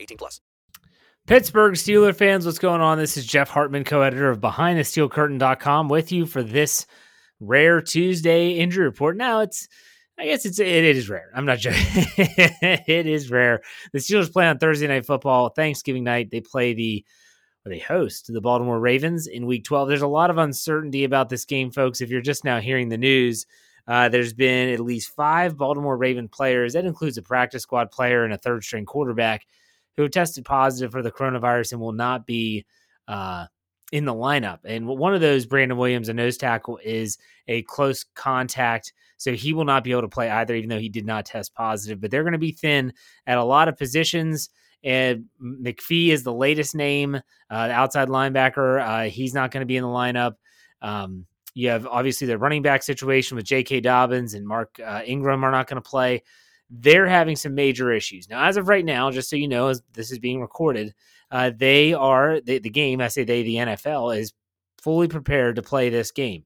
18 plus. Pittsburgh Steeler fans, what's going on? This is Jeff Hartman, co-editor of BehindTheSteelCurtain.com, with you for this rare Tuesday injury report. Now it's, I guess it's it is rare. I'm not joking. it is rare. The Steelers play on Thursday Night Football, Thanksgiving night. They play the they host the Baltimore Ravens in Week 12. There's a lot of uncertainty about this game, folks. If you're just now hearing the news, uh, there's been at least five Baltimore Raven players. That includes a practice squad player and a third string quarterback who tested positive for the coronavirus and will not be uh, in the lineup. And one of those, Brandon Williams, a nose tackle, is a close contact. So he will not be able to play either, even though he did not test positive. But they're going to be thin at a lot of positions. And McPhee is the latest name, uh, outside linebacker. Uh, he's not going to be in the lineup. Um, you have obviously the running back situation with J.K. Dobbins and Mark uh, Ingram are not going to play they're having some major issues. Now, as of right now, just so you know, as this is being recorded, uh, they are the, the game. I say they, the NFL is fully prepared to play this game.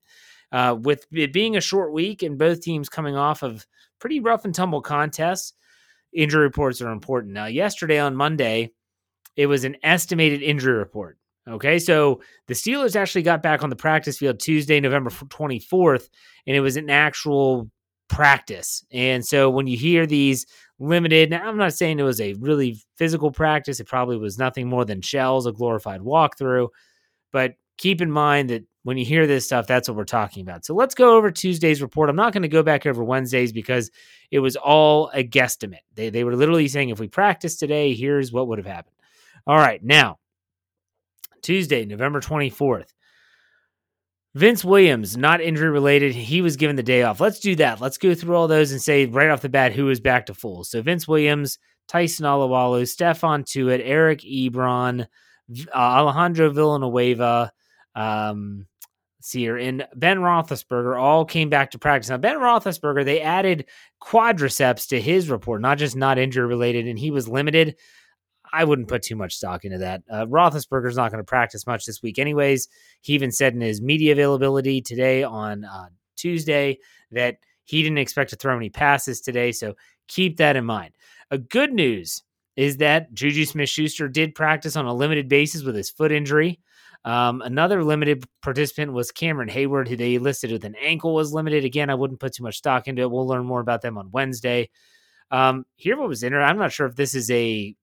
Uh, with it being a short week and both teams coming off of pretty rough and tumble contests, injury reports are important. Now, yesterday on Monday, it was an estimated injury report. Okay, so the Steelers actually got back on the practice field Tuesday, November 24th, and it was an actual practice. And so when you hear these limited, now I'm not saying it was a really physical practice, it probably was nothing more than shells, a glorified walkthrough. But keep in mind that when you hear this stuff, that's what we're talking about. So let's go over Tuesday's report. I'm not going to go back over Wednesday's because it was all a guesstimate. They, they were literally saying if we practice today, here's what would have happened. All right, now, Tuesday, November 24th. Vince Williams, not injury related. He was given the day off. Let's do that. Let's go through all those and say right off the bat who is back to full. So Vince Williams, Tyson Alualu, Stephon Tuitt, Eric Ebron, uh, Alejandro Villanueva, um, see here, and Ben Roethlisberger all came back to practice. Now, Ben Roethlisberger, they added quadriceps to his report, not just not injury related, and he was limited. I wouldn't put too much stock into that. Uh, Roethlisberger's not going to practice much this week, anyways. He even said in his media availability today on uh, Tuesday that he didn't expect to throw any passes today. So keep that in mind. A good news is that Juju Smith Schuster did practice on a limited basis with his foot injury. Um, another limited participant was Cameron Heyward, who they listed with an ankle was limited. Again, I wouldn't put too much stock into it. We'll learn more about them on Wednesday. Um, here, what was interesting, I'm not sure if this is a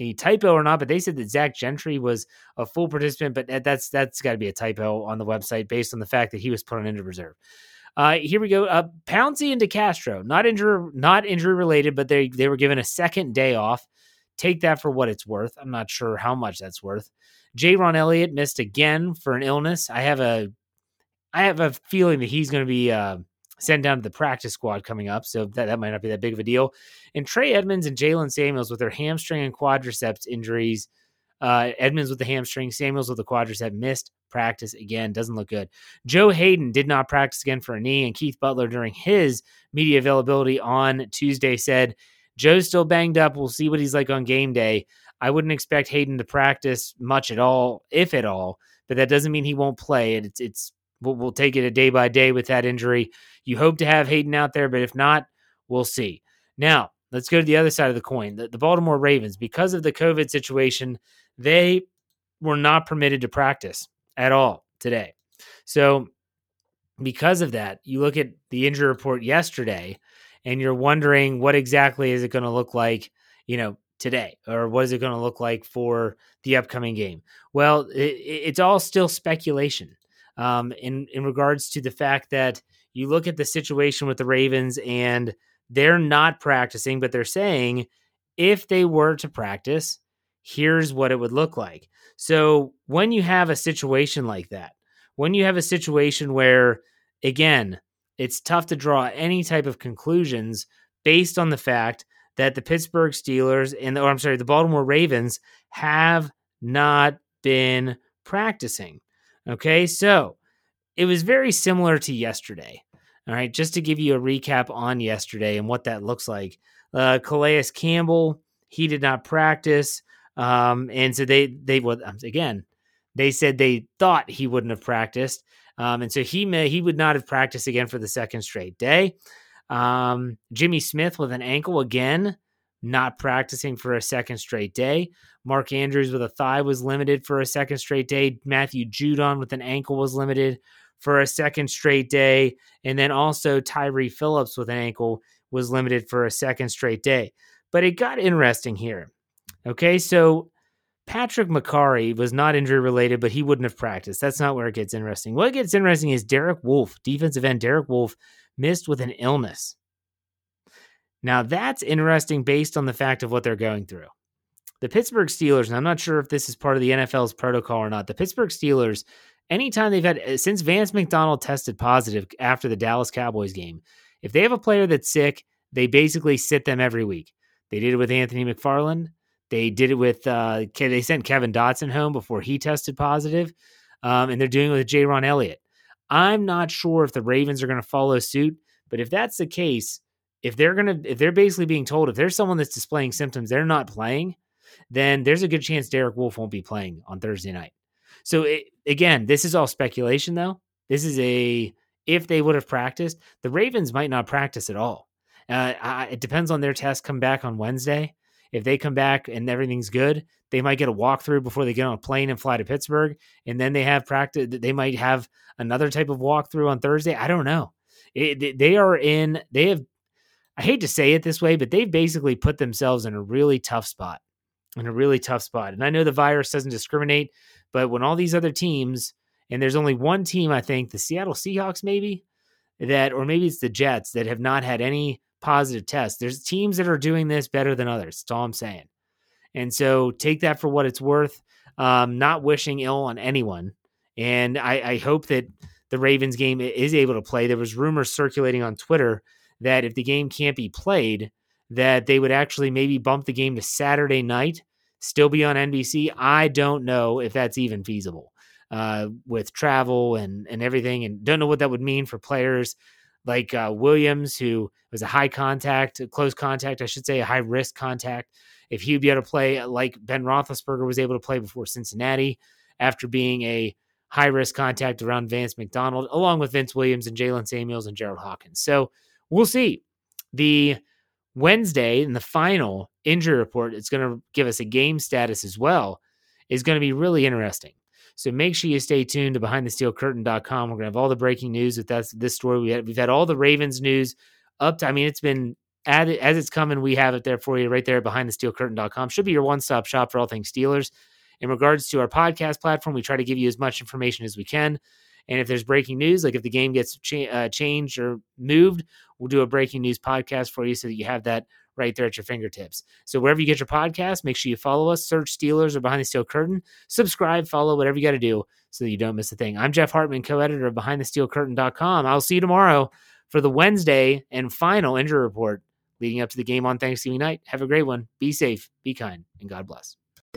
a typo or not, but they said that Zach Gentry was a full participant, but that's that's got to be a typo on the website based on the fact that he was put on injured reserve. Uh, here we go. Uh, Pouncey and DeCastro, not injury, not injury related, but they they were given a second day off. Take that for what it's worth. I'm not sure how much that's worth. Jayrone Elliott missed again for an illness. I have a I have a feeling that he's going to be uh, sent down to the practice squad coming up, so that, that might not be that big of a deal. And Trey Edmunds and Jaylen Samuels with their hamstring and quadriceps injuries. Uh, Edmunds with the hamstring, Samuels with the quadricep missed practice again. Doesn't look good. Joe Haden did not practice again for a knee, and Keith Butler during his media availability on Tuesday said Joe's still banged up. We'll see what he's like on game day. I wouldn't expect Haden to practice much at all, if at all. But that doesn't mean he won't play. It's it's we'll, we'll take it a day by day with that injury. You hope to have Haden out there, but if not, we'll see. Now let's go to the other side of the coin. The, the Baltimore Ravens, because of the COVID situation, they were not permitted to practice at all today. So because of that, you look at the injury report yesterday and you're wondering what exactly is it going to look like, you know, today or what is it going to look like for the upcoming game? Well, it, it's all still speculation um, in in regards to the fact that you look at the situation with the Ravens and they're not practicing, but they're saying if they were to practice, here's what it would look like. So when you have a situation like that, when you have a situation where, again, it's tough to draw any type of conclusions based on the fact that the Pittsburgh Steelers and the, or I'm sorry, the Baltimore Ravens have not been practicing. Okay, so it was very similar to yesterday. All right, just to give you a recap on yesterday and what that looks like. Uh, Calais Campbell, he did not practice, um, and so they they well, again they said they thought he wouldn't have practiced, um, and so he may he would not have practiced again for the second straight day. Um, Jimmy Smith with an ankle again, not practicing for a second straight day. Mark Andrews with a thigh was limited for a second straight day. Matthew Judon with an ankle was limited for a second straight day. And then also Tyre Phillips with an ankle was limited for a second straight day. But it got interesting here. Okay, so Patrick Mekari was not injury related, but he wouldn't have practiced. That's not where it gets interesting. What gets interesting is Derek Wolfe, defensive end Derek Wolfe, missed with an illness. Now, that's interesting based on the fact of what they're going through. The Pittsburgh Steelers, and I'm not sure if this is part of the NFL's protocol or not, the Pittsburgh Steelers, anytime they've had, uh, since Vance McDonald tested positive after the Dallas Cowboys game, if they have a player that's sick, they basically sit them every week. They did it with Anthony McFarland. They did it with, uh, they sent Kevin Dotson home before he tested positive. Um, and they're doing it with Jayrone Elliott. I'm not sure if the Ravens are going to follow suit, but if that's the case, if they're to, if they're basically being told if there's someone that's displaying symptoms, they're not playing, then there's a good chance Derek Wolfe won't be playing on Thursday night. So it, again, this is all speculation, though. This is a if they would have practiced, the Ravens might not practice at all. Uh, I, it depends on their test come back on Wednesday. If they come back and everything's good, they might get a walkthrough before they get on a plane and fly to Pittsburgh, and then they have practice. They might have another type of walkthrough on Thursday. I don't know. It, they are in. They have. I hate to say it this way, but they've basically put themselves in a really tough spot. In a really tough spot, and I know the virus doesn't discriminate, but when all these other teams, and there's only one team, I think, the Seattle Seahawks, maybe that, or maybe it's the Jets that have not had any positive tests. There's teams that are doing this better than others. That's all I'm saying. And so take that for what it's worth. Um, not wishing ill on anyone. And I, I hope that the Ravens game is able to play. There was rumors circulating on Twitter that if the game can't be played, that they would actually maybe bump the game to Saturday night, still be on NBC. I don't know if that's even feasible uh, with travel and and everything, and don't know what that would mean for players like uh, Williams, who was a high contact, close contact, I should say, a high risk contact. If he'd be able to play like Ben Roethlisberger was able to play before Cincinnati, after being a high risk contact around Vance McDonald, along with Vince Williams and Jaylen Samuels and Jerald Hawkins. So we'll see. The Wednesday and the final injury report, it's going to give us a game status as well, is going to be really interesting. So make sure you stay tuned to BehindTheSteelCurtain.com. We're going to have all the breaking news with that, this story. We had, we've had all the Ravens news up to, I mean, it's been added as it's coming. We have it there for you right there BehindTheSteelCurtain.com. Should be your one stop shop for all things Steelers. In regards to our podcast platform, we try to give you as much information as we can. And if there's breaking news, like if the game gets cha- uh, changed or moved, we'll do a breaking news podcast for you so that you have that right there at your fingertips. So wherever you get your podcast, make sure you follow us, search Steelers or Behind the Steel Curtain, subscribe, follow, whatever you got to do so that you don't miss a thing. I'm Jeff Hartman, co-editor of BehindTheSteelCurtain.com. I'll see you tomorrow for the Wednesday and final injury report leading up to the game on Thanksgiving night. Have a great one. Be safe, be kind, and God bless.